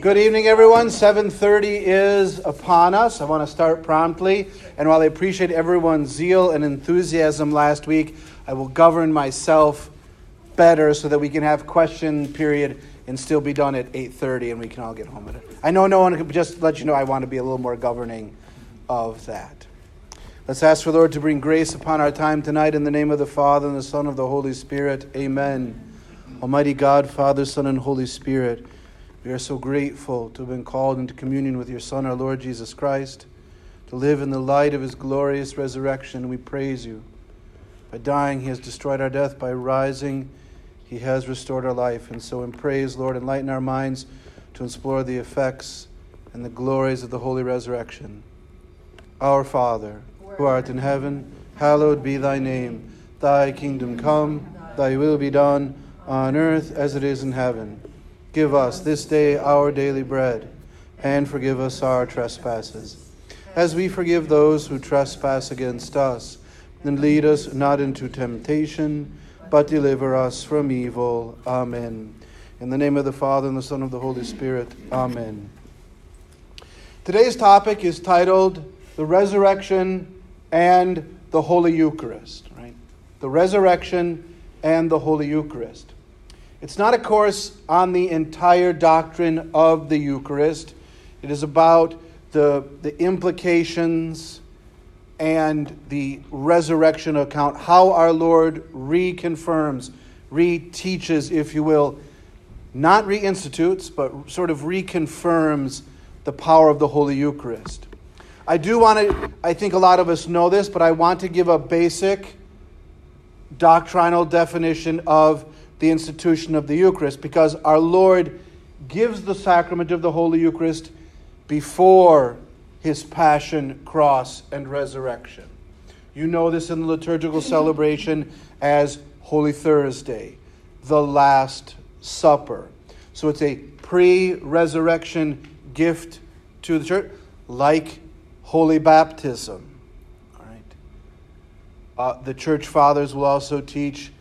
Good evening, everyone. 7:30 is upon us. I want to start promptly, and while I appreciate everyone's zeal and enthusiasm last week, I will govern myself better so that we can have question period and still be done at 8:30 and we can all get home at it. I know no one can just let you know I want to be a little more governing of that. Let's ask for Lord to bring grace upon our time tonight in the name of the Father and the Son of the Holy Spirit. Amen. Almighty God, Father, Son, and Holy Spirit, we are so grateful to have been called into communion with your Son, our Lord Jesus Christ, to live in the light of his glorious resurrection. We praise you. By dying, he has destroyed our death. By rising, he has restored our life. And so, in praise, Lord, enlighten our minds to explore the effects and the glories of the holy resurrection. Our Father, who art in heaven, hallowed be thy name. Thy kingdom come, thy will be done, on earth as it is in heaven. Give us this day our daily bread, and forgive us our trespasses, as we forgive those who trespass against us. And lead us not into temptation, but deliver us from evil. Amen. In the name of the Father, and the Son, of the Holy Spirit. Amen. Today's topic is titled The Resurrection and the Holy Eucharist, right? The Resurrection and the Holy Eucharist. It's not a course on the entire doctrine of the Eucharist. It is about the, the implications and the resurrection account, how our Lord reconfirms, reteaches, if you will, not reinstitutes, but sort of reconfirms the power of the Holy Eucharist. I do want to, I think a lot of us know this, but I want to give a basic doctrinal definition of the institution of the Eucharist because our Lord gives the sacrament of the Holy Eucharist before his passion, cross, and resurrection. You know this in the liturgical celebration as Holy Thursday, the Last Supper. So it's a pre resurrection gift to the church, like holy baptism. All right. Uh, the church fathers will also teach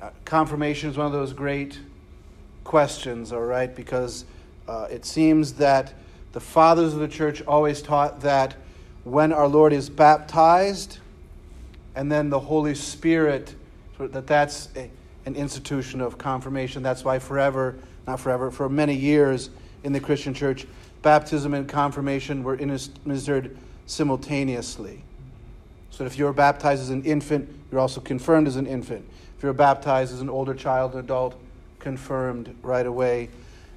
uh, confirmation is one of those great questions, all right, because uh, it seems that the fathers of the church always taught that when our Lord is baptized and then the Holy Spirit, that that's a, an institution of confirmation. That's why forever, not forever, for many years in the Christian church, baptism and confirmation were administered simultaneously. So if you're baptized as an infant, you're also confirmed as an infant. If you're baptized as an older child, an adult, confirmed right away.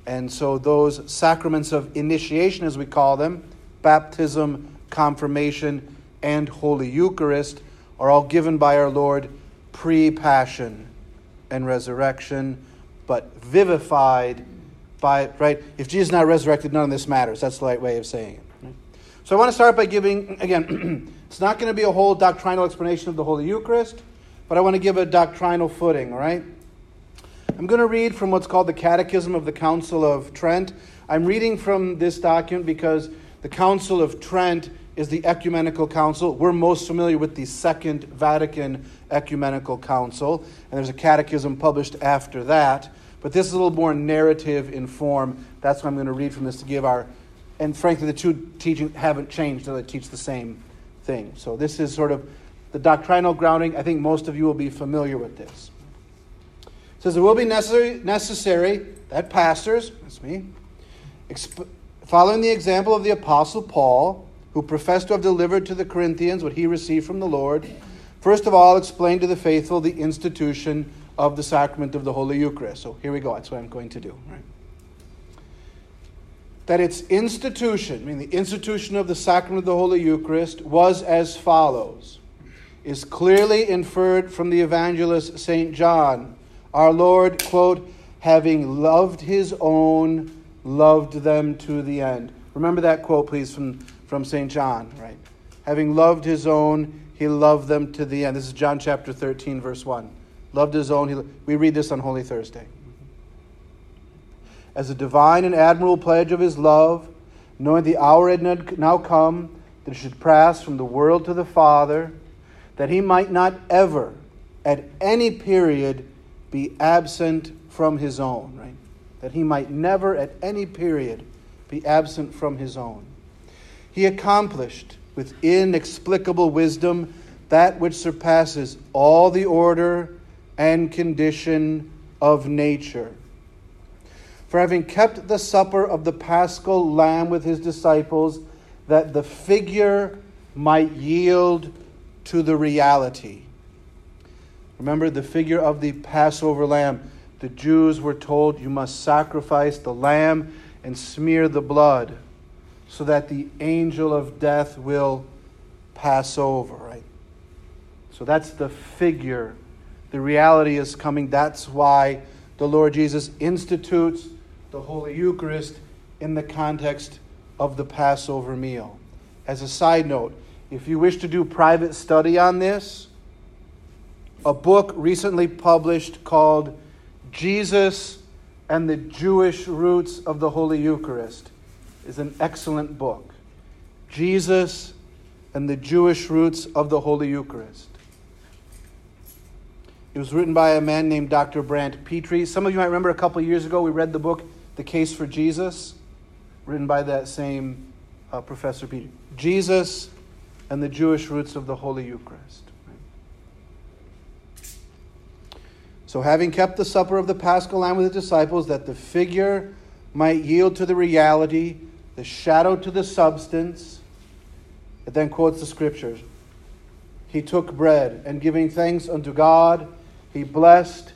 And so those sacraments of initiation, as we call them, baptism, confirmation, and Holy Eucharist, are all given by our Lord pre passion and resurrection, but vivified by, right? If Jesus is not resurrected, none of this matters. That's the right way of saying it. So I want to start by giving, again, it's not going to be a whole doctrinal explanation of the Holy Eucharist but I want to give a doctrinal footing, all right? I'm going to read from what's called the Catechism of the Council of Trent. I'm reading from this document because the Council of Trent is the ecumenical council. We're most familiar with the Second Vatican Ecumenical Council, and there's a catechism published after that. But this is a little more narrative in form. That's why I'm going to read from this to give our, and frankly, the two teachings haven't changed, they teach the same thing. So this is sort of the doctrinal grounding, I think most of you will be familiar with this. It says it will be necessary, necessary that pastors, that's me, exp- following the example of the Apostle Paul, who professed to have delivered to the Corinthians what he received from the Lord, first of all explain to the faithful the institution of the sacrament of the Holy Eucharist. So here we go. That's what I'm going to do. Right? That its institution, I mean the institution of the sacrament of the Holy Eucharist, was as follows is clearly inferred from the evangelist St. John. Our Lord, quote, having loved his own, loved them to the end. Remember that quote, please, from, from St. John, right? Having loved his own, he loved them to the end. This is John chapter 13, verse 1. Loved his own. He, we read this on Holy Thursday. As a divine and admirable pledge of his love, knowing the hour had now come that it should pass from the world to the Father, that he might not ever, at any period, be absent from his own, right? that he might never at any period be absent from his own. He accomplished with inexplicable wisdom that which surpasses all the order and condition of nature. For having kept the supper of the paschal lamb with his disciples, that the figure might yield to the reality. Remember the figure of the Passover lamb. The Jews were told you must sacrifice the lamb and smear the blood so that the angel of death will pass over, right? So that's the figure. The reality is coming. That's why the Lord Jesus institutes the Holy Eucharist in the context of the Passover meal. As a side note, if you wish to do private study on this, a book recently published called Jesus and the Jewish Roots of the Holy Eucharist is an excellent book. Jesus and the Jewish Roots of the Holy Eucharist. It was written by a man named Dr. Brant Pitre. Some of you might remember a couple years ago we read the book The Case for Jesus, written by that same uh, Professor Pitre. Jesus and the Jewish Roots of the Holy Eucharist. So, having kept the supper of the Paschal Lamb with the disciples, that the figure might yield to the reality, the shadow to the substance, it then quotes the scriptures. He took bread, and giving thanks unto God, he blessed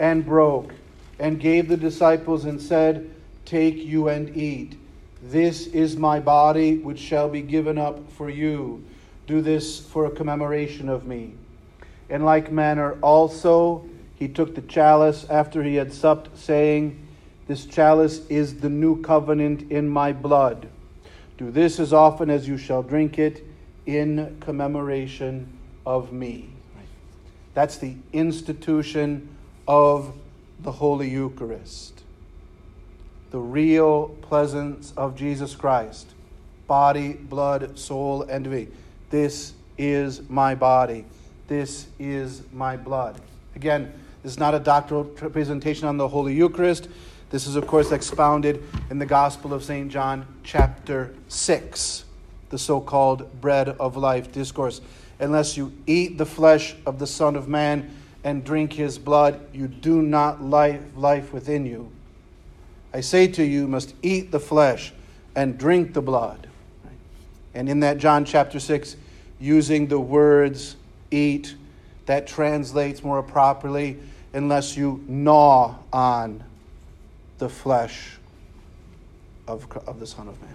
and broke, and gave the disciples, and said, Take you and eat. This is my body, which shall be given up for you. Do this for a commemoration of me. In like manner also, he took the chalice after he had supped, saying, This chalice is the new covenant in my blood. Do this as often as you shall drink it in commemoration of me. That's the institution of the Holy Eucharist. The real presence of Jesus Christ body, blood, soul, and divinity. This is my body. This is my blood. Again, this is not a doctoral presentation on the Holy Eucharist. This is, of course, expounded in the Gospel of St. John, chapter 6, the so called bread of life discourse. Unless you eat the flesh of the Son of Man and drink his blood, you do not life, life within you. I say to you, you must eat the flesh and drink the blood. And in that John chapter 6, using the words eat, that translates more properly unless you gnaw on the flesh of, of the Son of Man.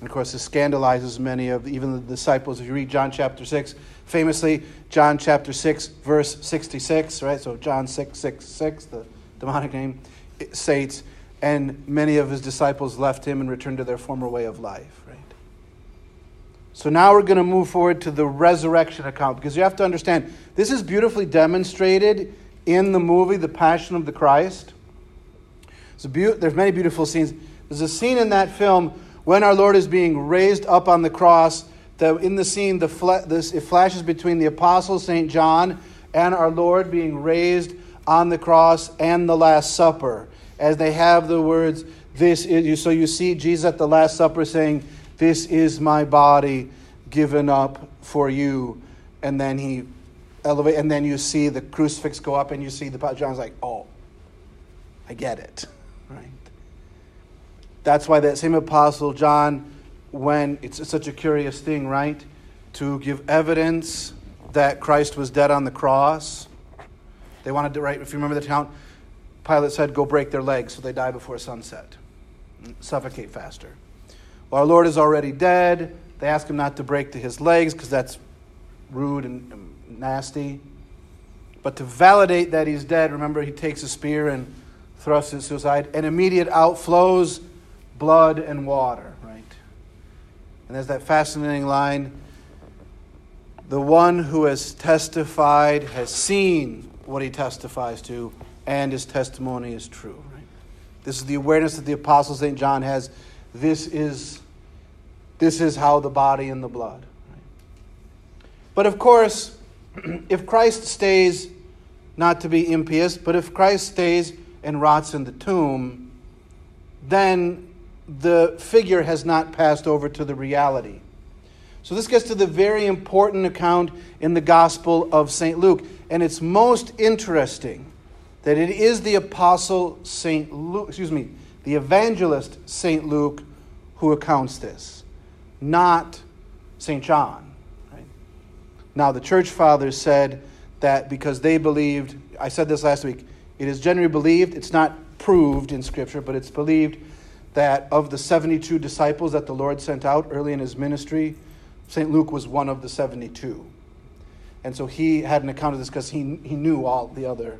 And of course, this scandalizes many of even the disciples. If you read John chapter 6, famously, John chapter 6, verse 66, right? So John 6, 6, 6, the demonic name, states, and many of his disciples left him and returned to their former way of life. right? So now we're going to move forward to the resurrection account because you have to understand this is beautifully demonstrated in the movie The Passion of the Christ. Be- there's many beautiful scenes. There's a scene in that film when our Lord is being raised up on the cross. That in the scene, the fle- this, it flashes between the apostle Saint John and our Lord being raised on the cross and the Last Supper, as they have the words, "This is." So you see Jesus at the Last Supper saying this is my body given up for you. And then he elevate, and then you see the crucifix go up, and you see the John's like, oh, I get it, right? That's why that same apostle John, when it's such a curious thing, right, to give evidence that Christ was dead on the cross. They wanted to, right? If you remember the account, Pilate said, "Go break their legs, so they die before sunset, suffocate faster." Well, our Lord is already dead. They ask him not to break to his legs because that's rude and um, nasty. But to validate that he's dead, remember he takes a spear and thrusts it to suicide, and immediate outflows blood and water, right? And there's that fascinating line the one who has testified has seen what he testifies to, and his testimony is true. This is the awareness that the Apostle St. John has this is, this is how the body and the blood. But of course, if Christ stays, not to be impious, but if Christ stays and rots in the tomb, then the figure has not passed over to the reality. So this gets to the very important account in the Gospel of St. Luke. And it's most interesting that it is the apostle St. Luke, excuse me, the evangelist St. Luke who accounts this, not St. John. Right? Now, the church fathers said that because they believed, I said this last week, it is generally believed, it's not proved in Scripture, but it's believed that of the 72 disciples that the Lord sent out early in his ministry, St. Luke was one of the 72. And so he had an account of this because he, he knew all the other,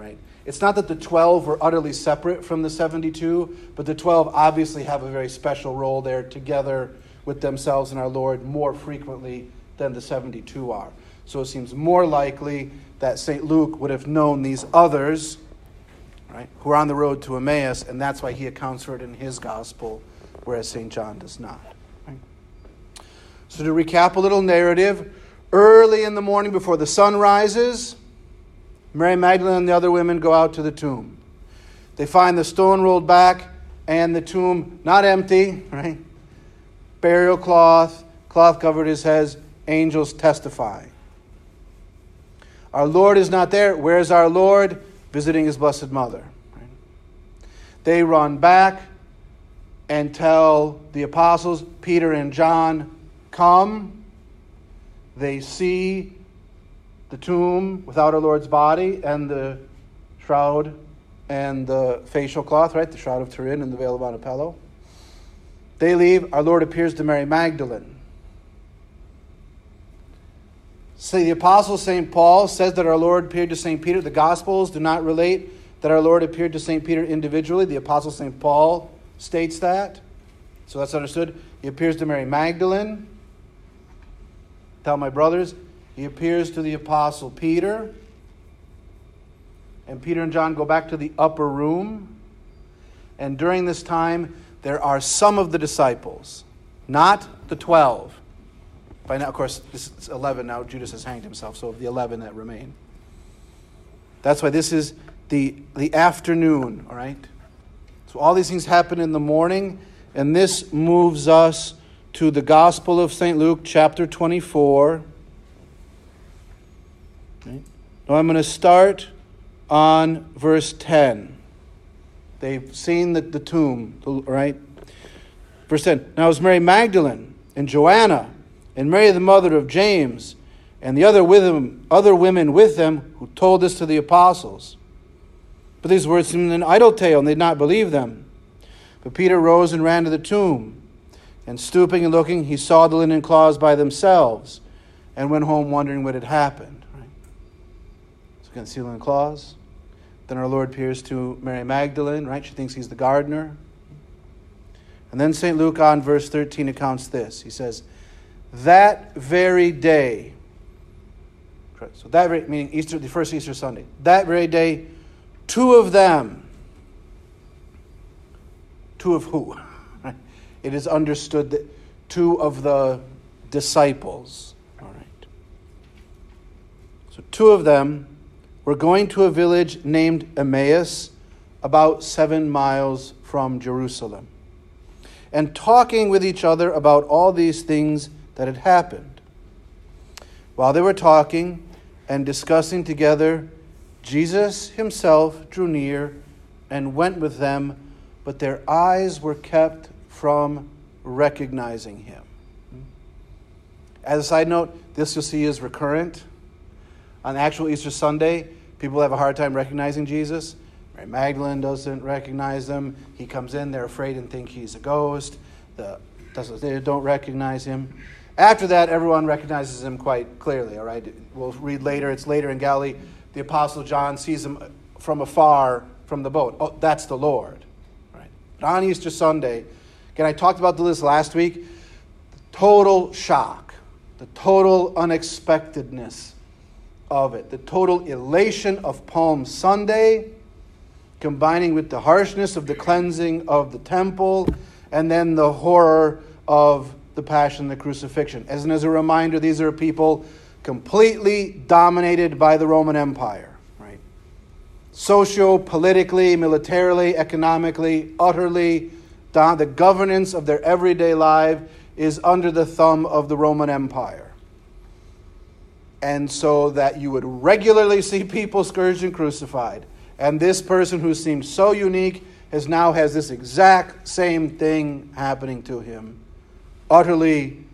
right? It's not that the 12 were utterly separate from the 72, but the 12 obviously have a very special role there together with themselves and our Lord more frequently than the 72 are. So it seems more likely that St. Luke would have known these others, right, who are on the road to Emmaus, and that's why he accounts for it in his gospel, whereas St. John does not. Right? So to recap a little narrative, early in the morning before the sun rises, Mary Magdalene and the other women go out to the tomb. They find the stone rolled back and the tomb not empty, right? Burial cloth, cloth covered his head, angels testify. Our Lord is not there. Where's our Lord? Visiting his Blessed Mother. They run back and tell the apostles, Peter and John, come. They see the tomb without our Lord's body and the shroud and the facial cloth, right? The shroud of Turin and the veil of Manoppello. They leave. Our Lord appears to Mary Magdalene. Say the apostle St. Paul says that our Lord appeared to St. Peter. The Gospels do not relate that our Lord appeared to St. Peter individually. The apostle St. Paul states that. So that's understood. He appears to Mary Magdalene. Tell my brothers, he appears to the apostle Peter. And Peter and John go back to the upper room. And during this time, there are some of the disciples, not the 12. By now, of course, this is 11 now. Judas has hanged himself, so of the 11 that remain. That's why this is the, the afternoon, all right? So all these things happen in the morning, and this moves us to the Gospel of St. Luke, chapter 24. Right? Now I'm going to start on verse 10. They've seen the, the tomb, right? Verse 10. Now it was Mary Magdalene and Joanna and Mary, the mother of James, and the other, with him, other women with them who told this to the apostles. But these words seemed an idle tale, and they did not believe them. But Peter rose and ran to the tomb. And stooping and looking, he saw the linen cloths by themselves, and went home wondering what had happened. Linen cloths. Then our Lord appears to Mary Magdalene, right? She thinks he's the gardener. And then St. Luke on verse 13 accounts this. He says, That very day, so that very, meaning Easter, the first Easter Sunday, that very day, two of them, two of who? It is understood that two of the disciples, all right. So two of them were going to a village named Emmaus, about seven miles from Jerusalem and talking with each other about all these things that had happened. While they were talking and discussing together, Jesus himself drew near and went with them, but their eyes were kept from recognizing him. As a side note, this you'll see is recurrent. On actual Easter Sunday, people have a hard time recognizing Jesus. Mary Magdalene doesn't recognize him. He comes in, they're afraid and think he's a ghost. The, they don't recognize him. After that, everyone recognizes him quite clearly, all right? We'll read later. It's later in Galilee. The Apostle John sees him from afar from the boat. Oh, that's the Lord. Right? But on Easter Sunday, again, I talked about this last week. The total shock, the total unexpectedness of it, the total elation of Palm Sunday combining with the harshness of the cleansing of the temple, and then the horror of the passion, the crucifixion. As, as a reminder, these are people completely dominated by the Roman Empire, right? socio politically, militarily, economically, utterly. The governance of their everyday life is under the thumb of the Roman Empire. And so that you would regularly see people scourged and crucified. And this person who seemed so unique has now has this exact same thing happening to him. Utterly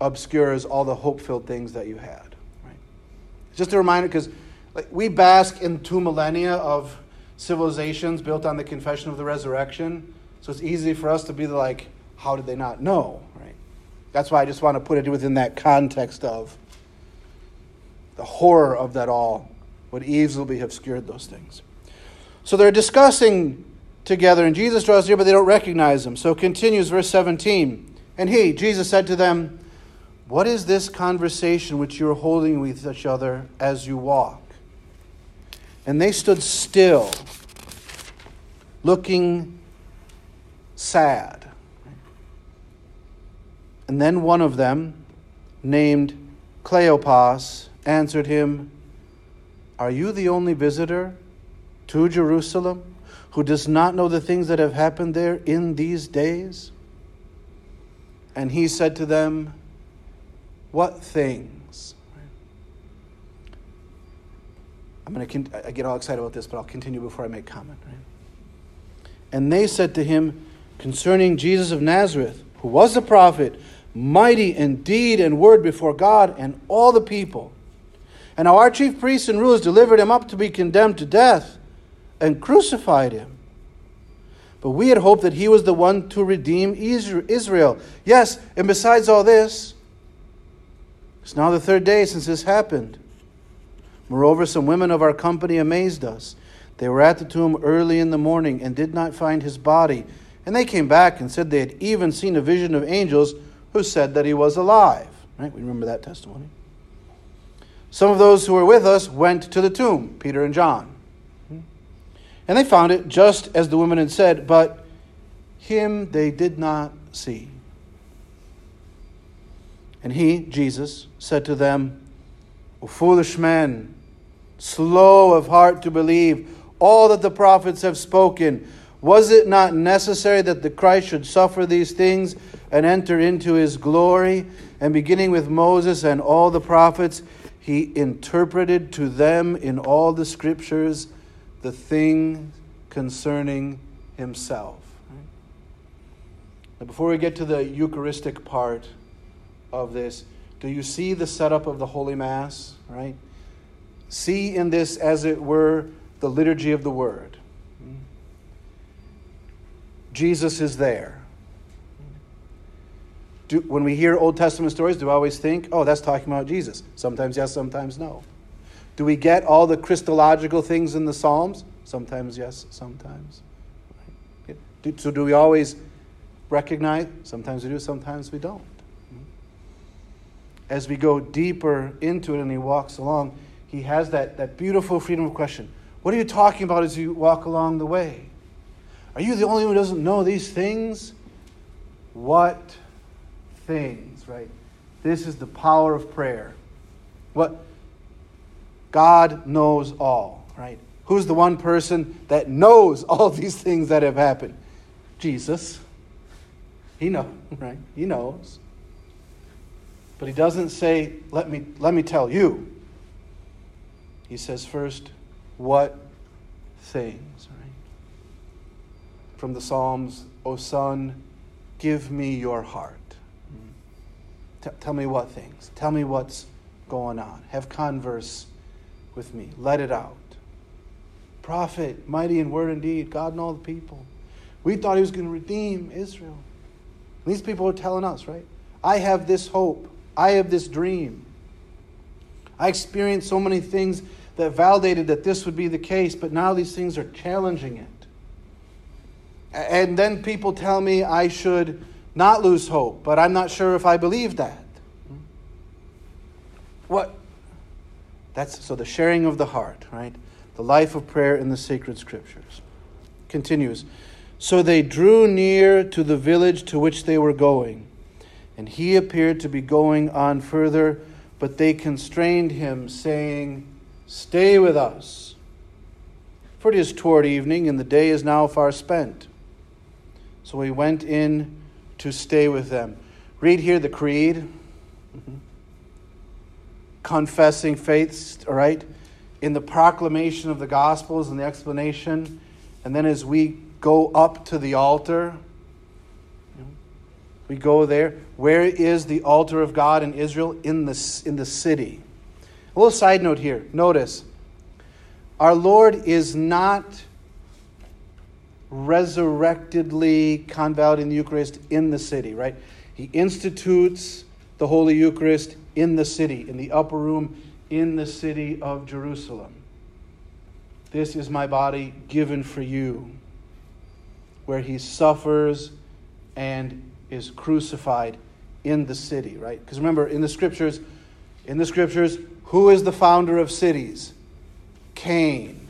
obscures all the hope-filled things that you had. Right? Just a reminder, because like, we bask in two millennia of civilizations built on the confession of the resurrection. So it's easy for us to be like, how did they not know? Right? That's why I just want to put it within that context of the horror of that all would easily have obscured those things. So they're discussing together, and Jesus draws near, but they don't recognize him. So continues verse 17. And he, Jesus, said to them, What is this conversation which you are holding with each other as you walk? And they stood still, looking sad. And then one of them, named Cleopas, answered him, Are you the only visitor to Jerusalem who does not know the things that have happened there in these days? And he said to them, What things? I'm going to I get all excited about this, but I'll continue before I make comment. Right? And they said to him concerning Jesus of Nazareth, who was a prophet, mighty in deed and word before God and all the people. And our chief priests and rulers delivered him up to be condemned to death and crucified him. But we had hoped that he was the one to redeem Israel. Yes, and besides all this, it's now the third day since this happened. Moreover, some women of our company amazed us. They were at the tomb early in the morning and did not find his body. And they came back and said they had even seen a vision of angels who said that he was alive. Right? We remember that testimony. Some of those who were with us went to the tomb, Peter and John. And they found it just as the women had said, but him they did not see. And he, Jesus, said to them, O foolish men, slow of heart to believe all that the prophets have spoken. Was it not necessary that the Christ should suffer these things and enter into his glory? And beginning with Moses and all the prophets, he interpreted to them in all the scriptures the thing concerning himself. Now, before we get to the Eucharistic part of this, do you see the setup of the Holy Mass? Right? See in this, as it were, the liturgy of the Word. Jesus is there. Do, when we hear Old Testament stories, do we always think, oh, that's talking about Jesus? Sometimes yes, sometimes no. Do we get all the Christological things in the Psalms? Sometimes yes, sometimes. So do we always recognize? Sometimes we do, sometimes we don't. As we go deeper into it and he walks along, he has that, that beautiful freedom of question. What are you talking about as you walk along the way? Are you the only one who doesn't know these things? What things, right? This is the power of prayer. What God knows all, right? Who's the one person that knows all these things that have happened? Jesus. He knows, right? He knows. But he doesn't say, let me, let me tell you. He says first, what things, right? From the Psalms, O Son, give me your heart. T- tell me what things. Tell me what's going on. Have converse with me. Let it out. Prophet, mighty in word and deed, God and all the people. We thought he was going to redeem Israel. These people are telling us, right? I have this hope. I have this dream. I experienced so many things that validated that this would be the case, but now these things are challenging it. And then people tell me I should not lose hope, but I'm not sure if I believe that. What? That's so the sharing of the heart, right? The life of prayer in the sacred scriptures. Continues. So they drew near to the village to which they were going, and he appeared to be going on further, but they constrained him, saying, Stay with us, for it is toward evening, and the day is now far spent. So he went in to stay with them. Read here the creed. Mm-hmm. Confessing faiths, all right? In the proclamation of the Gospels and the explanation. And then as we go up to the altar, we go there. Where is the altar of God in Israel? In the, in the city. A little side note here. Notice, our Lord is not resurrectedly convalid in the Eucharist in the city, right? He institutes the Holy Eucharist in the city, in the upper room in the city of Jerusalem. This is my body given for you, where he suffers and is crucified in the city, right? Because remember, in the scriptures, in the scriptures, who is the founder of cities? Cain,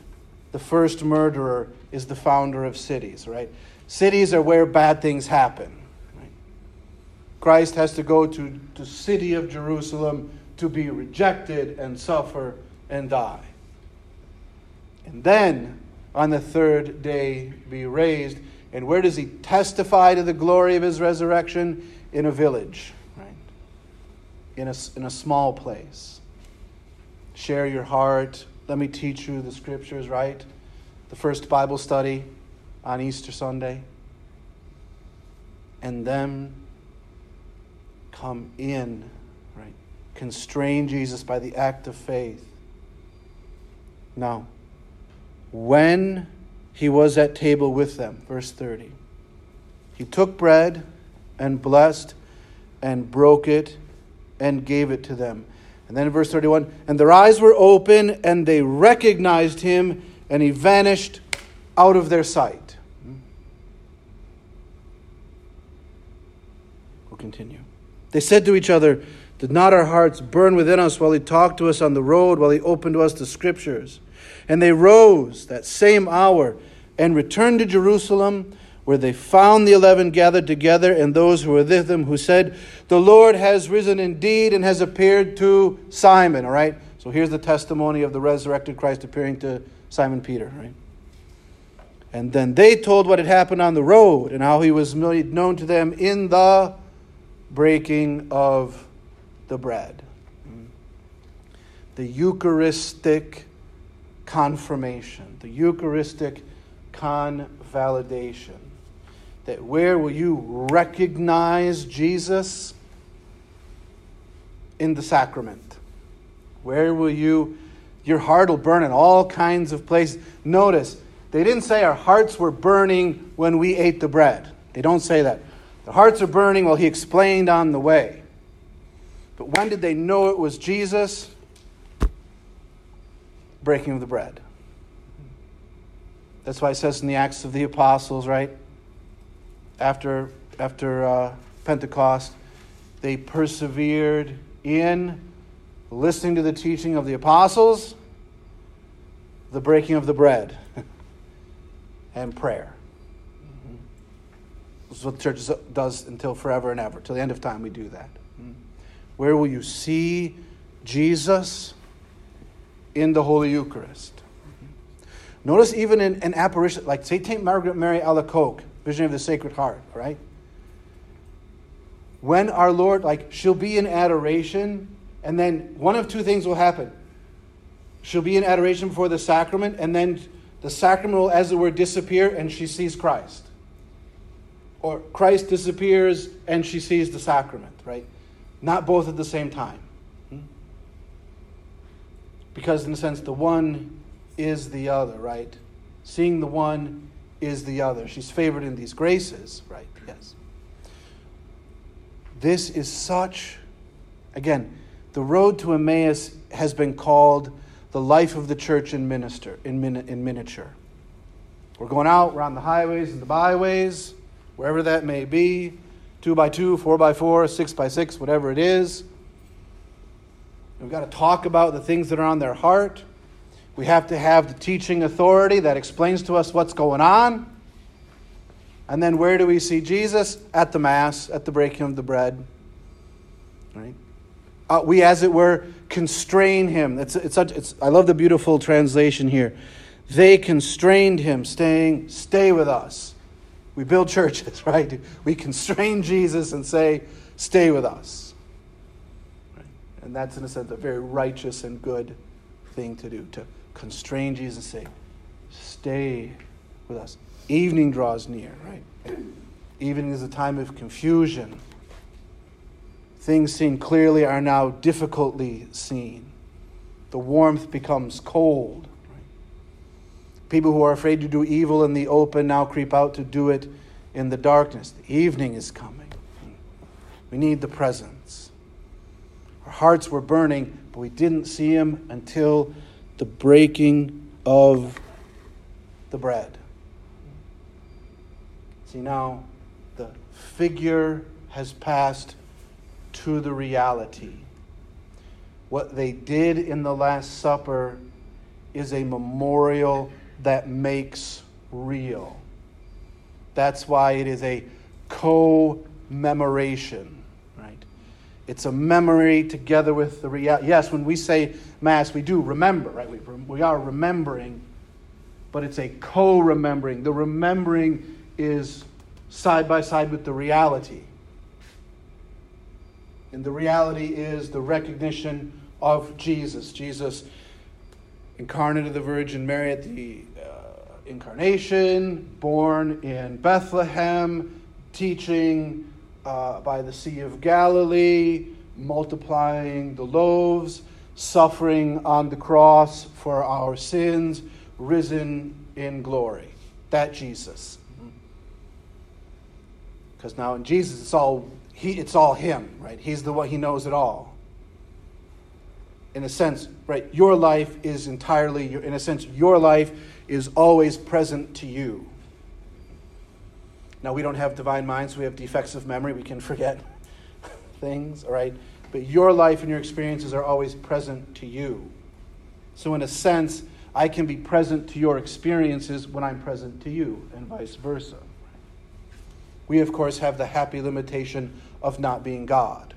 the first murderer, is the founder of cities, right? Cities are where bad things happen. Right? Christ has to go to the city of Jerusalem to be rejected and suffer and die. And then on the third day be raised and where does he testify to the glory of his resurrection? In a village, right? In a, in a small place. Share your heart. Let me teach you the scriptures, right? The first Bible study on Easter Sunday. And then come in, right? Constrain Jesus by the act of faith. Now, when he was at table with them. Verse 30. He took bread and blessed and broke it and gave it to them. And then in verse 31, and their eyes were open and they recognized him and he vanished out of their sight. We'll continue. They said to each other, Did not our hearts burn within us while he talked to us on the road, while he opened to us the scriptures? And they rose that same hour and returned to Jerusalem, where they found the eleven gathered together and those who were with them, who said, The Lord has risen indeed and has appeared to Simon. All right? So here's the testimony of the resurrected Christ appearing to Simon Peter, right? And then they told what had happened on the road and how he was made known to them in the breaking of the bread. The Eucharistic confirmation, the Eucharistic convalidation. That where will you recognize Jesus? In the sacrament. Where will you, your heart will burn in all kinds of places. Notice, they didn't say our hearts were burning when we ate the bread. They don't say that. The hearts are burning while he explained on the way. But when did they know it was Jesus? breaking of the bread. That's why it says in the Acts of the Apostles, right? After, after uh, Pentecost, they persevered in listening to the teaching of the apostles, the breaking of the bread, and prayer. Mm-hmm. This is what the church does until forever and ever. Till the end of time, we do that. Mm-hmm. Where will you see Jesus? in the Holy Eucharist. Mm-hmm. Notice even in an apparition, like St. Margaret Mary Alacoque, Vision of the Sacred Heart, right? When our Lord, like, she'll be in adoration, and then one of two things will happen. She'll be in adoration before the sacrament, and then the sacrament will, as it were, disappear, and she sees Christ. Or Christ disappears, and she sees the sacrament, right? Not both at the same time. Hmm? Because, in a sense, the one is the other, right? Seeing the one is the other. She's favored in these graces, right? Yes. This is such, again, the road to Emmaus has been called the life of the church in minister in, in miniature. We're going out, on the highways and the byways, wherever that may be, two by two, four by four, six by six, whatever it is. We've got to talk about the things that are on their heart. We have to have the teaching authority that explains to us what's going on. And then where do we see Jesus? At the Mass, at the breaking of the bread. Right? Uh, we, as it were, constrain him. It's, it's such, it's, I love the beautiful translation here. They constrained him, saying, Stay with us. We build churches, right? We constrain Jesus and say, Stay with us. And that's, in a sense, a very righteous and good thing to do to constrain Jesus and say, Stay with us. Evening draws near, right? Evening is a time of confusion. Things seen clearly are now difficultly seen. The warmth becomes cold. People who are afraid to do evil in the open now creep out to do it in the darkness. The evening is coming. We need the presence. Our hearts were burning, but we didn't see him until the breaking of the bread. See, now the figure has passed to the reality. What they did in the Last Supper is a memorial that makes real. That's why it is a commemoration, right? It's a memory together with the reality. Yes, when we say Mass, we do remember, right? We, we are remembering, but it's a co remembering. The remembering is side by side with the reality. And the reality is the recognition of Jesus. Jesus incarnate of the Virgin Mary at the uh, incarnation, born in Bethlehem, teaching uh, by the Sea of Galilee, multiplying the loaves, suffering on the cross for our sins, risen in glory. That Jesus. Because now in Jesus, it's all he, it's all him, right? He's the one he knows it all. In a sense, right? Your life is entirely, in a sense, your life is always present to you. Now, we don't have divine minds, we have defects of memory. We can forget things, all right? But your life and your experiences are always present to you. So, in a sense, I can be present to your experiences when I'm present to you, and vice versa. We, of course, have the happy limitation of not being God.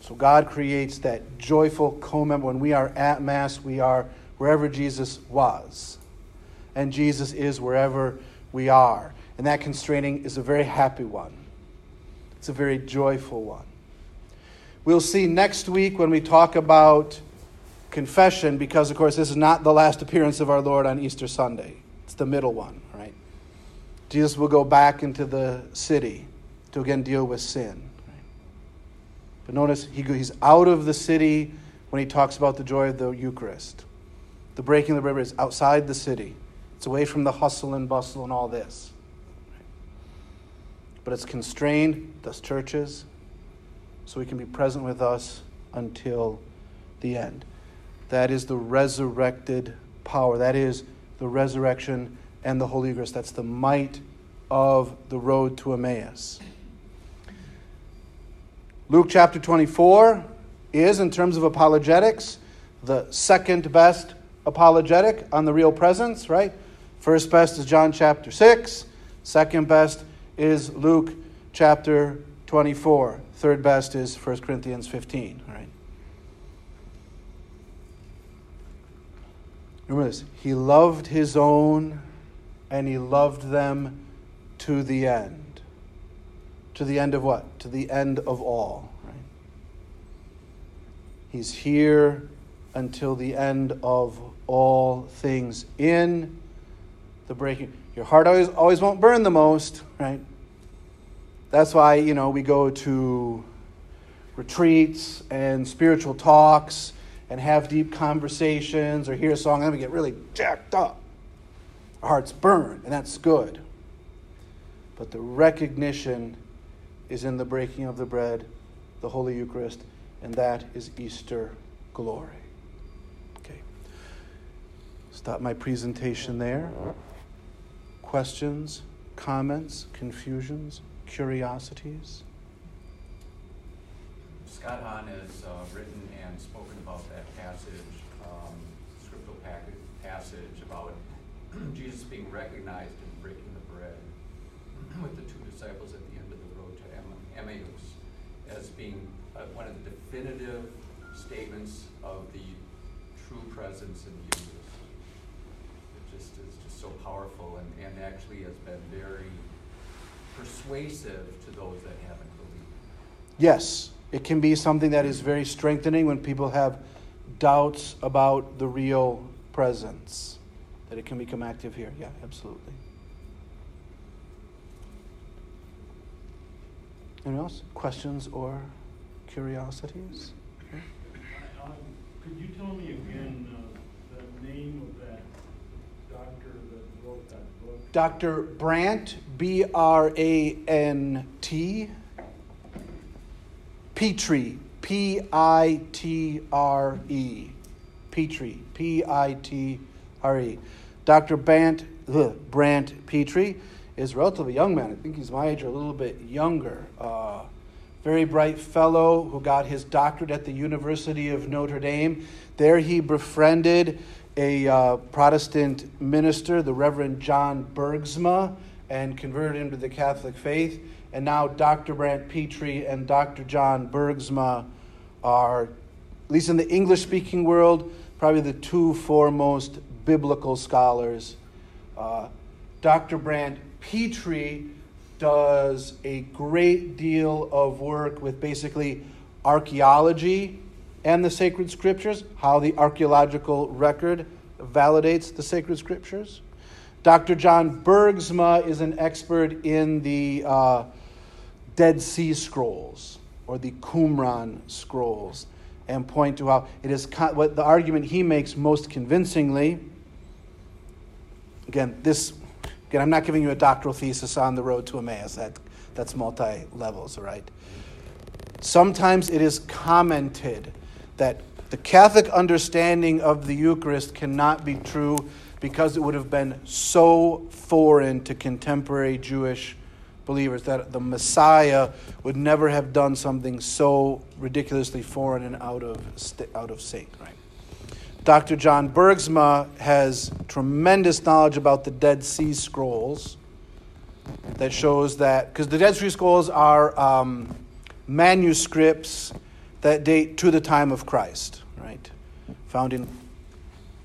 So God creates that joyful commemoration. When we are at Mass, we are wherever Jesus was. And Jesus is wherever we are. And that constraining is a very happy one, it's a very joyful one. We'll see next week when we talk about confession, because, of course, this is not the last appearance of our Lord on Easter Sunday, it's the middle one, right? Jesus will go back into the city to again deal with sin. But notice he, he's out of the city when he talks about the joy of the Eucharist. The breaking of the bread is outside the city, it's away from the hustle and bustle and all this. But it's constrained, thus churches, so he can be present with us until the end. That is the resurrected power. That is the resurrection and the Holy Eucharist. That's the might of the road to Emmaus. Luke chapter 24 is, in terms of apologetics, the second best apologetic on the real presence, right? First best is John chapter 6. Second best is Luke chapter 24. Third best is 1 Corinthians 15, right? Remember this. He loved his own and he loved them to the end. To the end of what? To the end of all. Right? He's here until the end of all things. In the breaking. Your heart always, always won't burn the most, right? That's why, you know, we go to retreats and spiritual talks and have deep conversations or hear a song and we get really jacked up. Our hearts burn, and that's good. But the recognition is in the breaking of the bread, the Holy Eucharist, and that is Easter glory. Okay. Stop my presentation there. Questions, comments, confusions, curiosities? Scott Hahn has uh, written and spoken about that passage, um, scriptural passage about Jesus being recognized in breaking the bread with the two disciples at Emmaus as being uh, one of the definitive statements of the true presence in Jesus. It just is just so powerful and, and actually has been very persuasive to those that haven't believed. Yes, it can be something that is very strengthening when people have doubts about the real presence, that it can become active here. Yeah, absolutely. Anyone else? Questions or curiosities? Um, Could you tell me again uh, the name of that doctor that wrote that book? Dr. Brant, B R A N T. Pitre, P I T R E. Pitre, P I T R E. Dr. Brant, ugh, Brant Pitre is relatively young man. I think he's my age or a little bit younger. Uh, very bright fellow who got his doctorate at the University of Notre Dame. There he befriended a uh, Protestant minister, the Reverend John Bergsma, and converted him to the Catholic faith. And now Dr. Brant Pitre and Dr. John Bergsma are, at least in the English speaking world, probably the two foremost biblical scholars. Uh, Dr. Brant Pitre does a great deal of work with basically archaeology and the sacred scriptures, how the archaeological record validates the sacred scriptures. Dr. John Bergsma is an expert in the uh, Dead Sea Scrolls or the Qumran Scrolls and point to how it is what the argument he makes most convincingly. Again, this again, I'm not giving you a doctoral thesis on the road to Emmaus. That that's multi levels, right? Sometimes it is commented that the Catholic understanding of the Eucharist cannot be true because it would have been so foreign to contemporary Jewish believers that the Messiah would never have done something so ridiculously foreign and out of out of sync, right? Dr. John Bergsma has tremendous knowledge about the Dead Sea Scrolls that shows that because the Dead Sea Scrolls are um, manuscripts that date to the time of Christ, right? Found in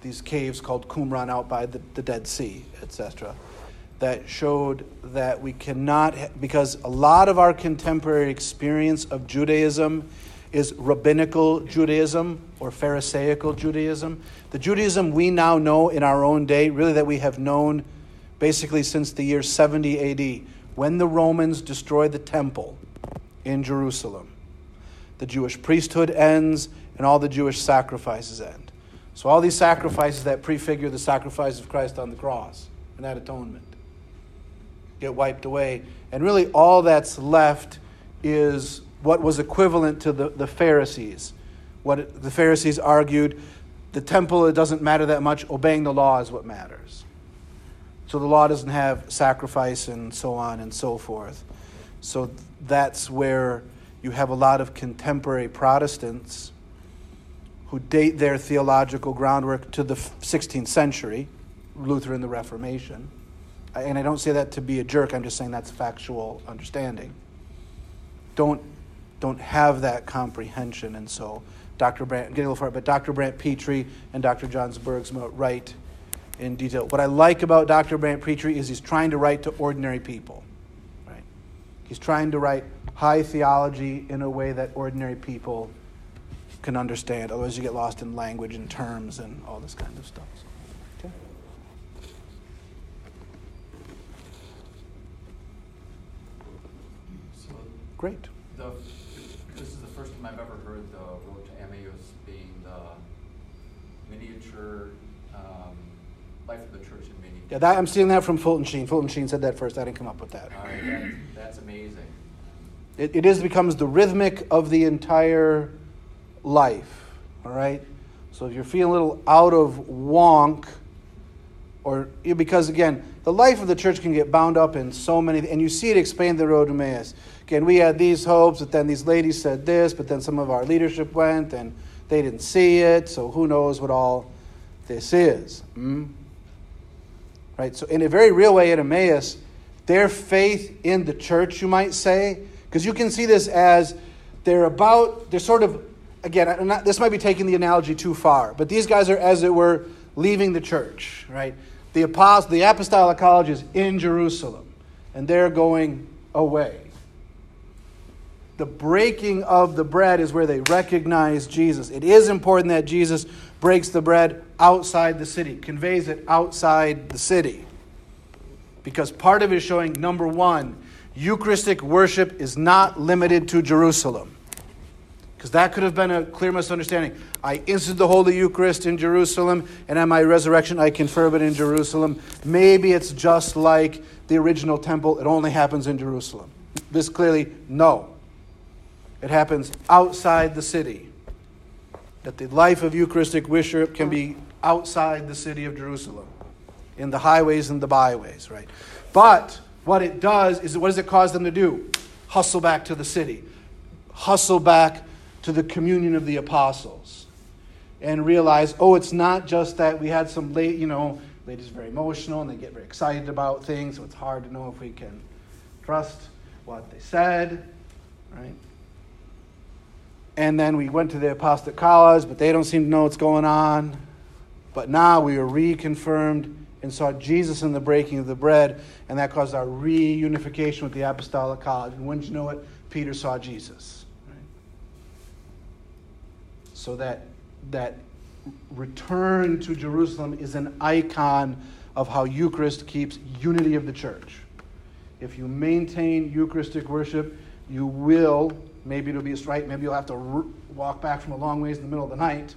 these caves called Qumran out by the, the Dead Sea, etc. That showed that we cannot, because a lot of our contemporary experience of Judaism is rabbinical Judaism or Pharisaical Judaism. The Judaism we now know in our own day, really that we have known basically since the year 70 AD, when the Romans destroyed the temple in Jerusalem. The Jewish priesthood ends and all the Jewish sacrifices end. So, all these sacrifices that prefigure the sacrifice of Christ on the cross and that atonement get wiped away. And really, all that's left is what was equivalent to the, the Pharisees. What the Pharisees argued the temple, it doesn't matter that much, obeying the law is what matters. So the law doesn't have sacrifice and so on and so forth. So that's where you have a lot of contemporary Protestants who date their theological groundwork to the 16th century, Luther and the Reformation. And I don't say that to be a jerk, I'm just saying that's factual understanding. Don't, don't have that comprehension. And so, Dr. Brant, getting a little far, but Dr. Brant Pitre and Dr. Johns Bergsma write in detail. What I like about Dr. Brant Pitre is he's trying to write to ordinary people. Right? He's trying to write high theology in a way that ordinary people can understand. Otherwise, you get lost in language and terms and all this kind of stuff. So, okay. Great. the, this is the first time I've ever heard the road to Emmaus being the miniature um, life of the church in miniature. Yeah, that, I'm stealing that from Fulton Sheen. Fulton Sheen said that first. I didn't come up with that. All right, that's, that's amazing. It, it is becomes the rhythmic of the entire life. All right. So if you're feeling a little out of wonk, or because again, the life of the church can get bound up in so many, and you see it explained the road to Emmaus. Again, we had these hopes, but then these ladies said this, but then some of our leadership went and they didn't see it, so who knows what all this is. Hmm? Right? So, in a very real way at Emmaus, their faith in the church, you might say, because you can see this as they're about, they're sort of, again, not, this might be taking the analogy too far, but these guys are, as it were, leaving the church, right? The, apost- the apostolic college is in Jerusalem, and they're going away. The breaking of the bread is where they recognize Jesus. It is important that Jesus breaks the bread outside the city, conveys it outside the city. Because part of it is showing number one, Eucharistic worship is not limited to Jerusalem. Because that could have been a clear misunderstanding. I instituted the Holy Eucharist in Jerusalem, and at my resurrection I confirm it in Jerusalem. Maybe it's just like the original temple, it only happens in Jerusalem. This clearly, no. It happens outside the city. That the life of Eucharistic worship can be outside the city of Jerusalem, in the highways and the byways, right? But what it does is, what does it cause them to do? Hustle back to the city, hustle back to the communion of the apostles, and realize, oh, it's not just that we had some late, you know, ladies very emotional and they get very excited about things, so it's hard to know if we can trust what they said, right? And then we went to the apostolic college, but they don't seem to know what's going on. But now we are reconfirmed and saw Jesus in the breaking of the bread, and that caused our reunification with the apostolic college. And wouldn't you know it, Peter saw Jesus. So that that return to Jerusalem is an icon of how Eucharist keeps unity of the church. If you maintain Eucharistic worship, you will, maybe it'll be a strike, maybe you'll have to walk back from a long ways in the middle of the night,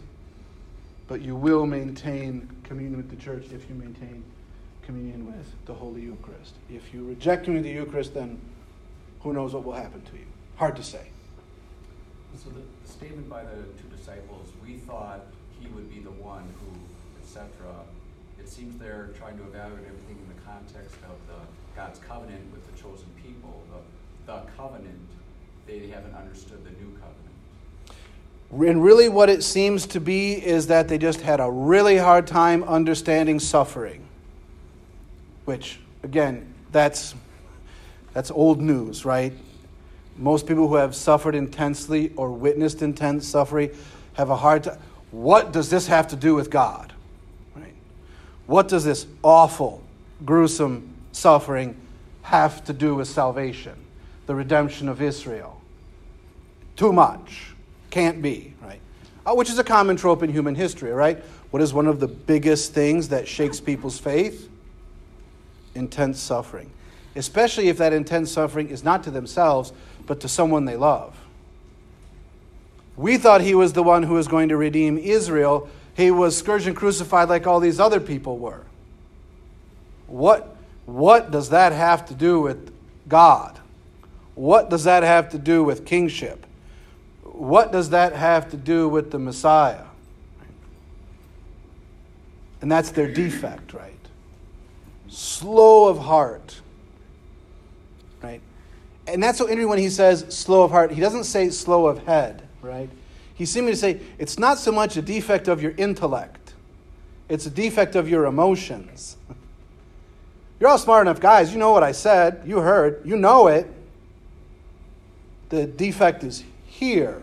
but you will maintain communion with the church if you maintain communion with the Holy Eucharist. If you reject communion with the Eucharist, then who knows what will happen to you? Hard to say. So the statement by the two disciples, we thought he would be the one who, etc. It seems they're trying to evaluate everything in the context of the God's covenant with the chosen people. The, the covenant, they haven't understood the new covenant. And really, what it seems to be is that they just had a really hard time understanding suffering. Which, again, that's, that's old news, right? Most people who have suffered intensely or witnessed intense suffering have a hard time. What does this have to do with God? Right? What does this awful, gruesome suffering have to do with salvation, the redemption of Israel? Too much. Can't be, right? Uh, which is a common trope in human history, right? What is one of the biggest things that shakes people's faith? Intense suffering. Especially if that intense suffering is not to themselves, but to someone they love. We thought he was the one who was going to redeem Israel. He was scourged and crucified like all these other people were. What, what does that have to do with God? What does that have to do with kingship? What does that have to do with the Messiah? And that's their defect, right? Slow of heart. And that's so interesting when he says slow of heart. He doesn't say slow of head right? He's seeming to say it's not so much a defect of your intellect, it's a defect of your emotions. You're all smart enough guys. You know what I said. You heard. You know it. The defect is here.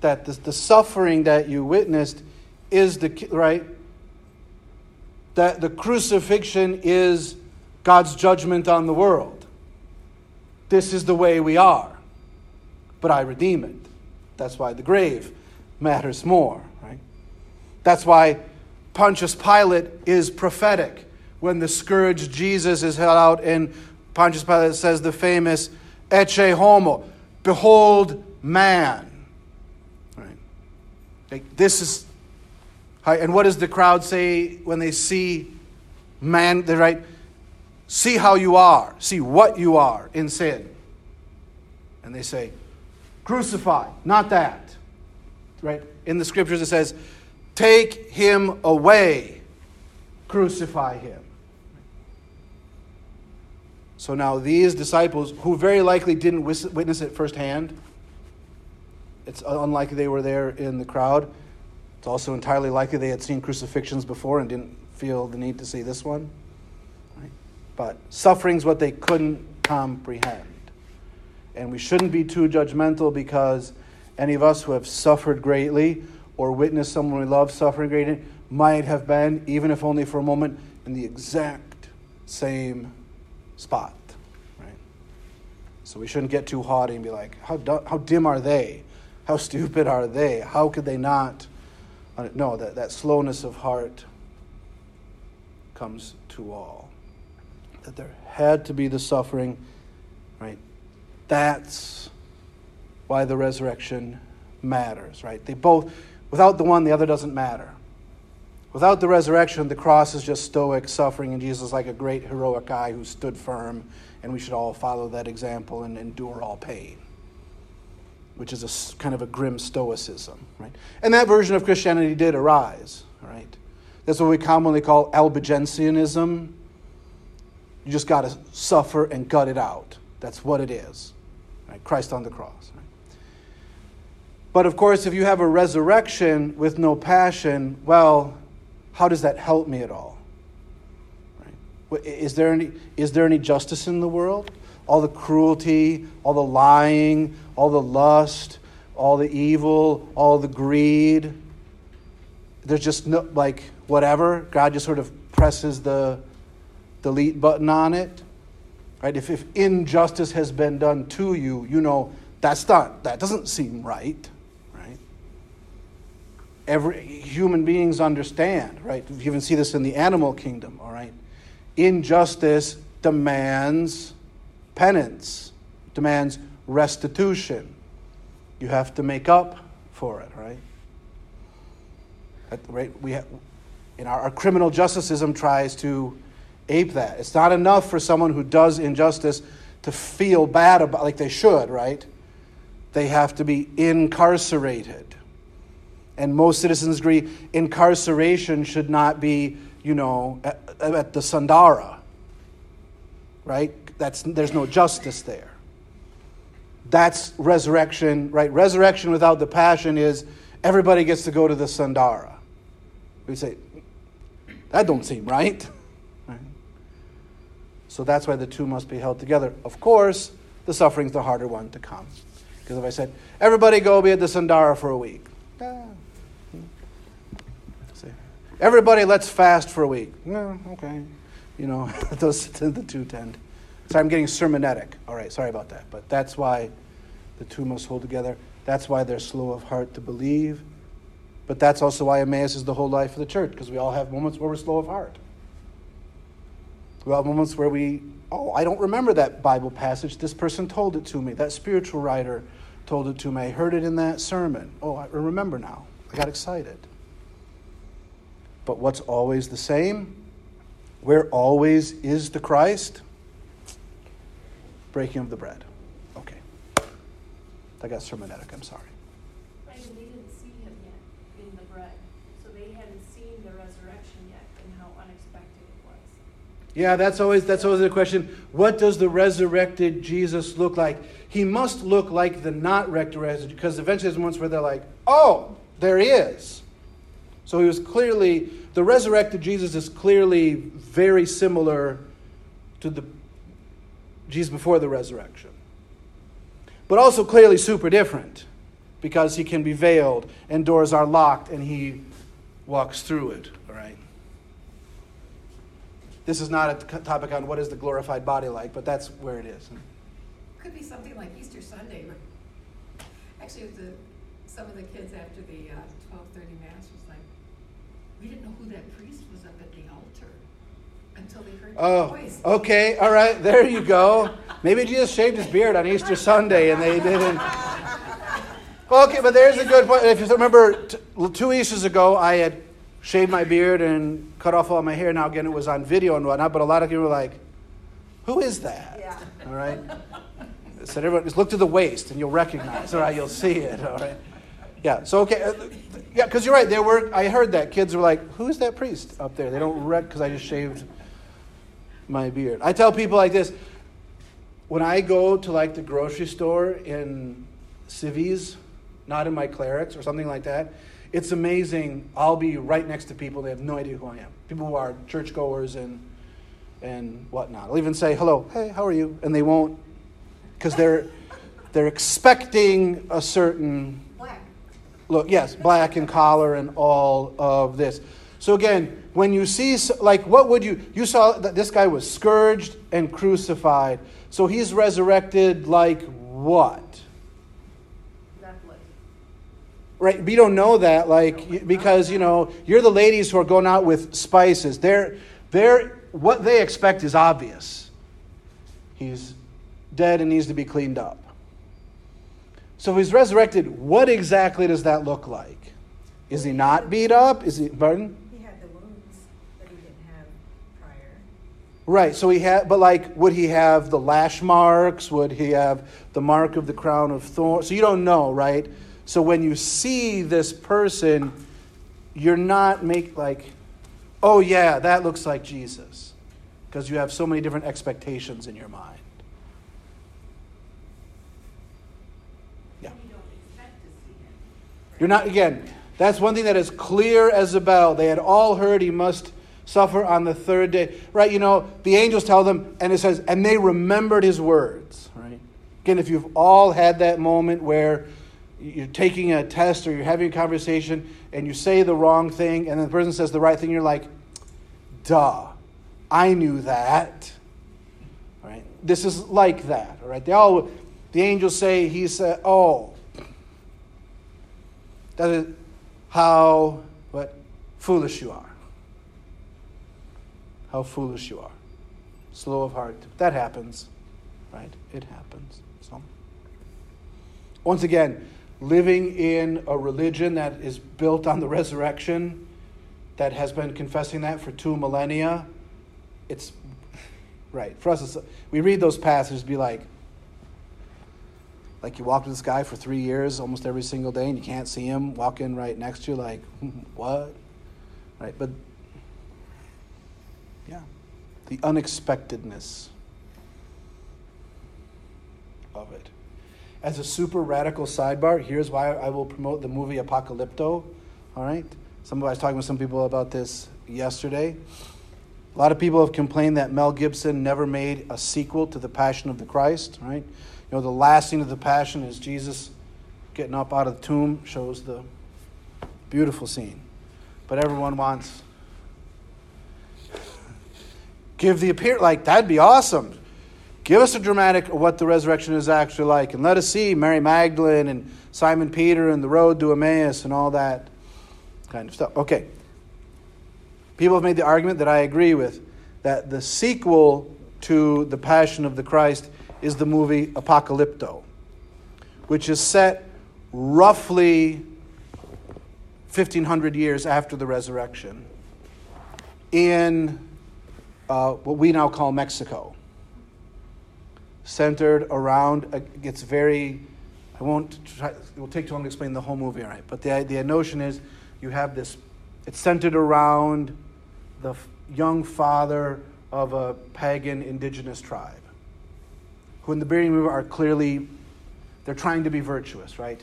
That the, the suffering that you witnessed is the, right? That the crucifixion is God's judgment on the world. This is the way we are. But I redeem it. That's why the grave matters more, right? That's why Pontius Pilate is prophetic. When the scourged Jesus is held out, and Pontius Pilate says the famous Ecce homo, behold man. Right? Like, this is, and what does the crowd say when they see man? They right, see how you are, see what you are in sin. And they say, Crucify, not that. Right? In the scriptures it says, Take him away, crucify him. So now these disciples, who very likely didn't witness it firsthand, it's unlikely they were there in the crowd. It's also entirely likely they had seen crucifixions before and didn't feel the need to see this one. But suffering's what they couldn't comprehend. And we shouldn't be too judgmental because any of us who have suffered greatly or witnessed someone we love suffering greatly might have been, even if only for a moment, in the exact same spot, right? So we shouldn't get too haughty and be like, how, how dim are they? How stupid are they? How could they not? Uh, no, that, that slowness of heart comes to all. That there had to be the suffering, right? That's why the resurrection matters, right? They both, without the one, the other doesn't matter. Without the resurrection, the cross is just stoic suffering, and Jesus is like a great heroic guy who stood firm, and we should all follow that example and endure all pain, which is a kind of a grim stoicism, right? And that version of Christianity did arise, right? That's what we commonly call Albigensianism. You just got to suffer and gut it out. That's what it is. Right? Christ on the cross. But of course, if you have a resurrection with no passion, well, how does that help me at all? Right? Is there any, is there any justice in the world? All the cruelty, all the lying, all the lust, all the evil, all the greed. There's just no, like, whatever. God just sort of presses the delete button on it. Right? If, if injustice has been done to you, you know that's not that doesn't seem right. Right? Every human beings understand, right? You even see this in the animal kingdom, all right? Injustice demands penance, demands restitution. You have to make up for it, right? right? We have, in our, our criminal justice system tries to ape that. It's not enough for someone who does injustice to feel bad about like they should, right? They have to be incarcerated. And most citizens agree incarceration should not be, you know, at, at the Sandara. Right? That's there's no justice there. That's resurrection, right? Resurrection without the passion is everybody gets to go to the Sandara. We say, that don't seem right. So that's why the two must be held together. Of course, the suffering's the harder one to come. Because if I said, everybody go be at the Sandara for a week. Ah. Everybody, let's fast for a week. No, okay. You know, those the two tend. So I'm getting sermonetic. All right, sorry about that. But that's why the two must hold together. That's why they're slow of heart to believe. But that's also why Emmaus is the whole life of the church, because we all have moments where we're slow of heart. We have moments where we, oh, I don't remember that Bible passage. This person told it to me. That spiritual writer told it to me. I heard it in that sermon. Oh, I remember now. I got excited. But what's always the same? Where always is the Christ? Breaking of the bread. Okay. I got sermonetic. I'm sorry. Yeah, that's always that's always the question. What does the resurrected Jesus look like? He must look like the not resurrected because eventually there's moments where they're like, "Oh, there he is." So he was clearly the resurrected Jesus is clearly very similar to the Jesus before the resurrection. But also clearly super different because he can be veiled and doors are locked and he walks through it? This is not a topic on what is the glorified body like, but that's where it is. Could be something like Easter Sunday. Actually, the, some of the kids after the uh, 12:30 mass was like, we didn't know who that priest was up at the altar until they heard oh, the voice. okay, all right, there you go. Maybe Jesus shaved his beard on Easter Sunday and they didn't. Okay, but there's a good point. If you remember, two Easters ago, I had shaved my beard and cut off all my hair. Now, again, it was on video and whatnot, but a lot of you were like, who is that? Yeah. All right? I said, everyone, just look to the waist and you'll recognize. All right, you'll see it. All right? Yeah, so, okay. Uh, yeah, because you're right. There were, I heard that. Kids were like, who is that priest up there? They don't rec because I just shaved my beard. I tell people like this when I go to like the grocery store in civvies, not in my clerics or something like that, it's amazing. I'll be right next to people, they have no idea who I am. People who are churchgoers and, and whatnot. I'll even say, hello, hey, how are you? And they won't, because they're, they're expecting a certain black. look. Yes, black and collar and all of this. So again, when you see, like, what would you, you saw that this guy was scourged and crucified. So he's resurrected like what? Right, but you don't know that, like, because, you know, you're the ladies who are going out with spices. They're, they're, what they expect is obvious. He's dead and needs to be cleaned up. So if he's resurrected, what exactly does that look like? Is he not beat up? Is he, pardon? He had the wounds that he didn't have prior. Right, so he had, but like, would he have the lash marks? Would he have the mark of the crown of thorns? So you don't know, right? So when you see this person, you're not make like, oh yeah, that looks like Jesus, because you have so many different expectations in your mind. Yeah. You're not again. That's one thing that is clear as a bell. They had all heard he must suffer on the third day. Right, you know, the angels tell them, and it says, and they remembered his words. Right? Again, if you've all had that moment where you're taking a test or you're having a conversation and you say the wrong thing and then the person says the right thing, you're like, duh, I knew that. All right? This is like that. All right? They all, the angels say, he said, oh, that is how, what, foolish you are. How foolish you are. Slow of heart. That happens, right? It happens. So, once again, living in a religion that is built on the resurrection, that has been confessing that for two millennia, it's right. For us, we read those passages, be like, like you walk with this guy for three years, almost every single day, and you can't see him walking right next to you, like, what? Right? But, yeah, the unexpectedness of it. As a super radical sidebar, here's why I will promote the movie Apocalypto. All right? Some, I was talking with some people about this yesterday. A lot of people have complained that Mel Gibson never made a sequel to The Passion of the Christ, right? You know, the last scene of the Passion is Jesus getting up out of the tomb, shows the beautiful scene. But everyone wants give the appear like that'd be awesome. Give us a dramatic of what the resurrection is actually like, and let us see Mary Magdalene and Simon Peter and the road to Emmaus and all that kind of stuff. Okay. People have made the argument that I agree with that the sequel to The Passion of the Christ is the movie Apocalypto, which is set roughly 1500 years after the resurrection in uh, what we now call Mexico centered around, uh, it's very, I won't try, it will take too long to explain the whole movie, all right? But the, the notion is you have this, it's centered around the young father of a pagan indigenous tribe who in the beginning movie are clearly, they're trying to be virtuous, right?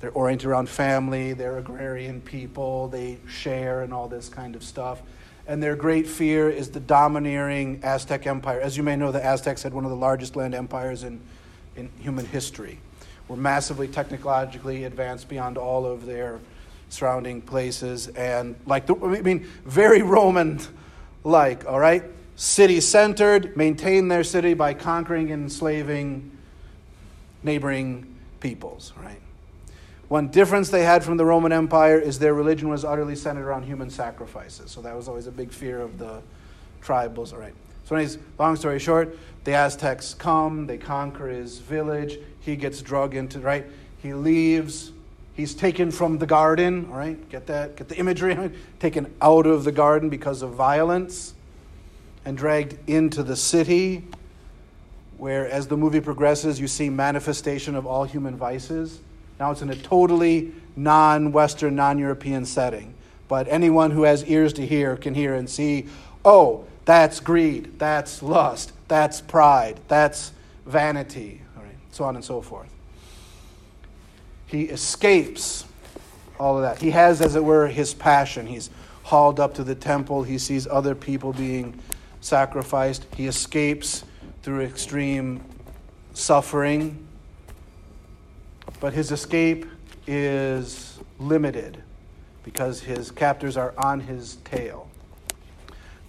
They're oriented around family, they're agrarian people, they share and all this kind of stuff and their great fear is the domineering Aztec Empire. As you may know, the Aztecs had one of the largest land empires in, in human history. Were massively technologically advanced beyond all of their surrounding places, and like the, I mean, very Roman like, all right? City centered, maintain their city by conquering and enslaving neighboring peoples, right? One difference they had from the Roman Empire is their religion was utterly centered around human sacrifices. So that was always a big fear of the tribals. All right. So, anyways, long story short, the Aztecs come, they conquer his village. He gets drug into, right? He leaves. He's taken from the garden, all right? Get that? Get the imagery? Taken out of the garden because of violence and dragged into the city, where as the movie progresses, you see manifestation of all human vices now it's in a totally non Western, non European setting. But anyone who has ears to hear can hear and see oh, that's greed, that's lust, that's pride, that's vanity, all right, so on and so forth. He escapes all of that. He has, as it were, his passion. He's hauled up to the temple, he sees other people being sacrificed, he escapes through extreme but his escape is limited because his captors are on his tail.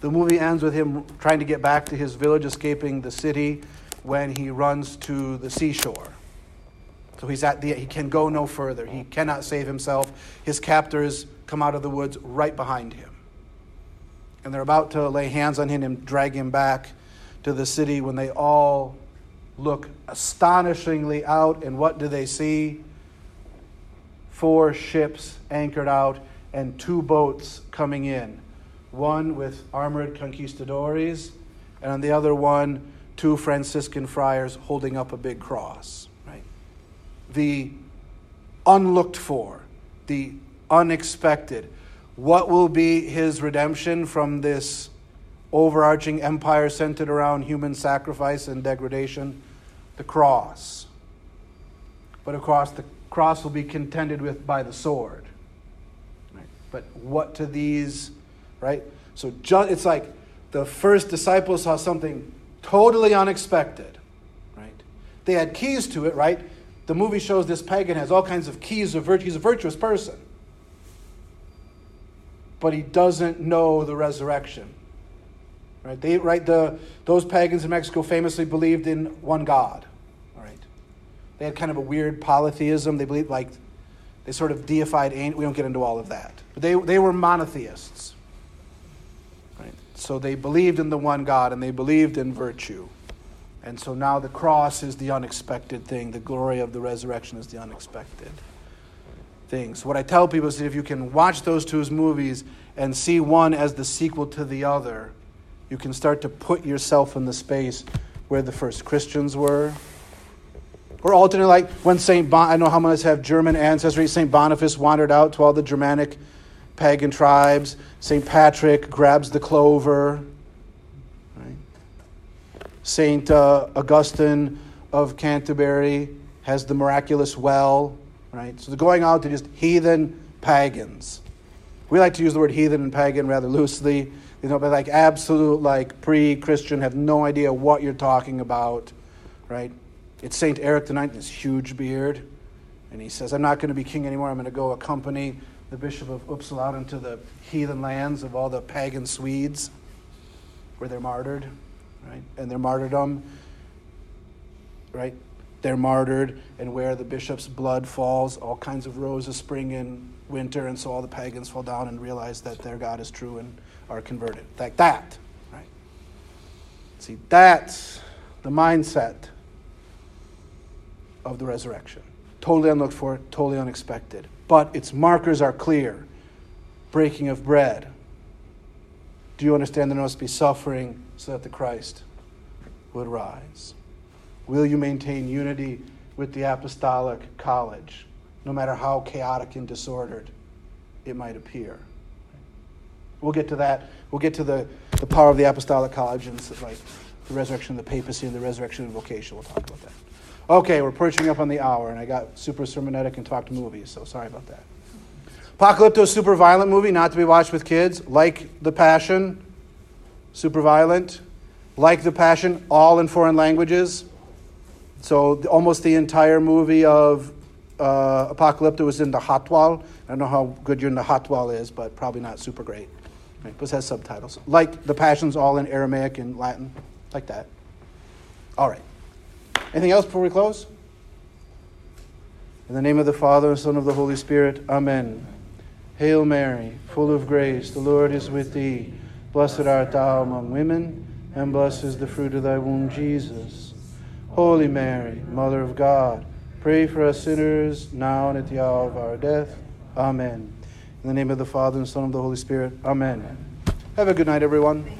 The movie ends with him trying to get back to his village, escaping the city when he runs to the seashore. So he's at the, he can go no further. He cannot save himself. His captors come out of the woods right behind him. And they're about to lay hands on him and drag him back to the city when they all look astonishingly out. And what do they see? Four ships anchored out and two boats coming in. One with armored conquistadores, and on the other one, two Franciscan friars holding up a big cross. Right? The unlooked for, the unexpected. What will be his redemption from this overarching empire centered around human sacrifice and degradation? The cross. But of course, the cross will be contended with by the sword. Right? But what to these, right? So just, it's like the first disciples saw something totally unexpected, right? They had keys to it, right? The movie shows this pagan has all kinds of keys of virtue. He's a virtuous person. But he doesn't know the resurrection. Right? They, right, the, those pagans in Mexico famously believed in one God. They had kind of a weird polytheism. They believed like they sort of deified We don't get into all of that. But they, they were monotheists. Right? So they believed in the one God and they believed in virtue. And so now the cross is the unexpected thing. The glory of the resurrection is the unexpected thing. So what I tell people is if you can watch those two movies and see one as the sequel to the other, you can start to put yourself in the space where the first Christians were. Or alternately, like when St. Bon- I know how many have German ancestry, St. Boniface wandered out to all the Germanic pagan tribes. St. Patrick grabs the clover. Right? St. Uh, Augustine of Canterbury has the miraculous well. Right? So they're going out to just heathen pagans. We like to use the word heathen and pagan rather loosely you know, but like absolute, like pre Christian, have no idea what you're talking about, right? It's St. Eric the Ninth, this huge beard, and he says, I'm not going to be king anymore. I'm going to go accompany the Bishop of Uppsala out into the heathen lands of all the pagan Swedes where they're martyred, right? And their martyrdom, right? They're martyred, and where the bishop's blood falls, all kinds of roses spring in winter, and so all the pagans fall down and realize that their God is true and are converted. Like that. Right? See, that's the mindset of the resurrection. Totally unlooked for, totally unexpected. But its markers are clear breaking of bread. Do you understand there must be suffering so that the Christ would rise? Will you maintain unity with the apostolic college, no matter how chaotic and disordered it might appear? We'll get to that. We'll get to the, the power of the apostolic college and like the resurrection of the papacy and the resurrection of vocation. We'll talk about that. Okay, we're perching up on the hour, and I got super sermonetic and talked movies, so sorry about that. Apocalypto, super violent movie, not to be watched with kids. Like The Passion, super violent. Like The Passion, all in foreign languages. So almost the entire movie of uh, Apocalypto was in the Nahuatl. I don't know how good your Nahuatl is, but probably not super great. Right? Has subtitles. Like the Passions, all in Aramaic and Latin, like that. All right. Anything else before we close? In the name of the Father, and Son, of the Holy Spirit, Amen. Hail Mary, full of grace, the Lord is with thee. Blessed art thou among women, and blessed is the fruit of thy womb, Jesus. Holy Mary, Mother of God, pray for us sinners, now and at the hour of our death. Amen. In the name of the Father, and Son, of the Holy Spirit. Amen. Have a good night, everyone.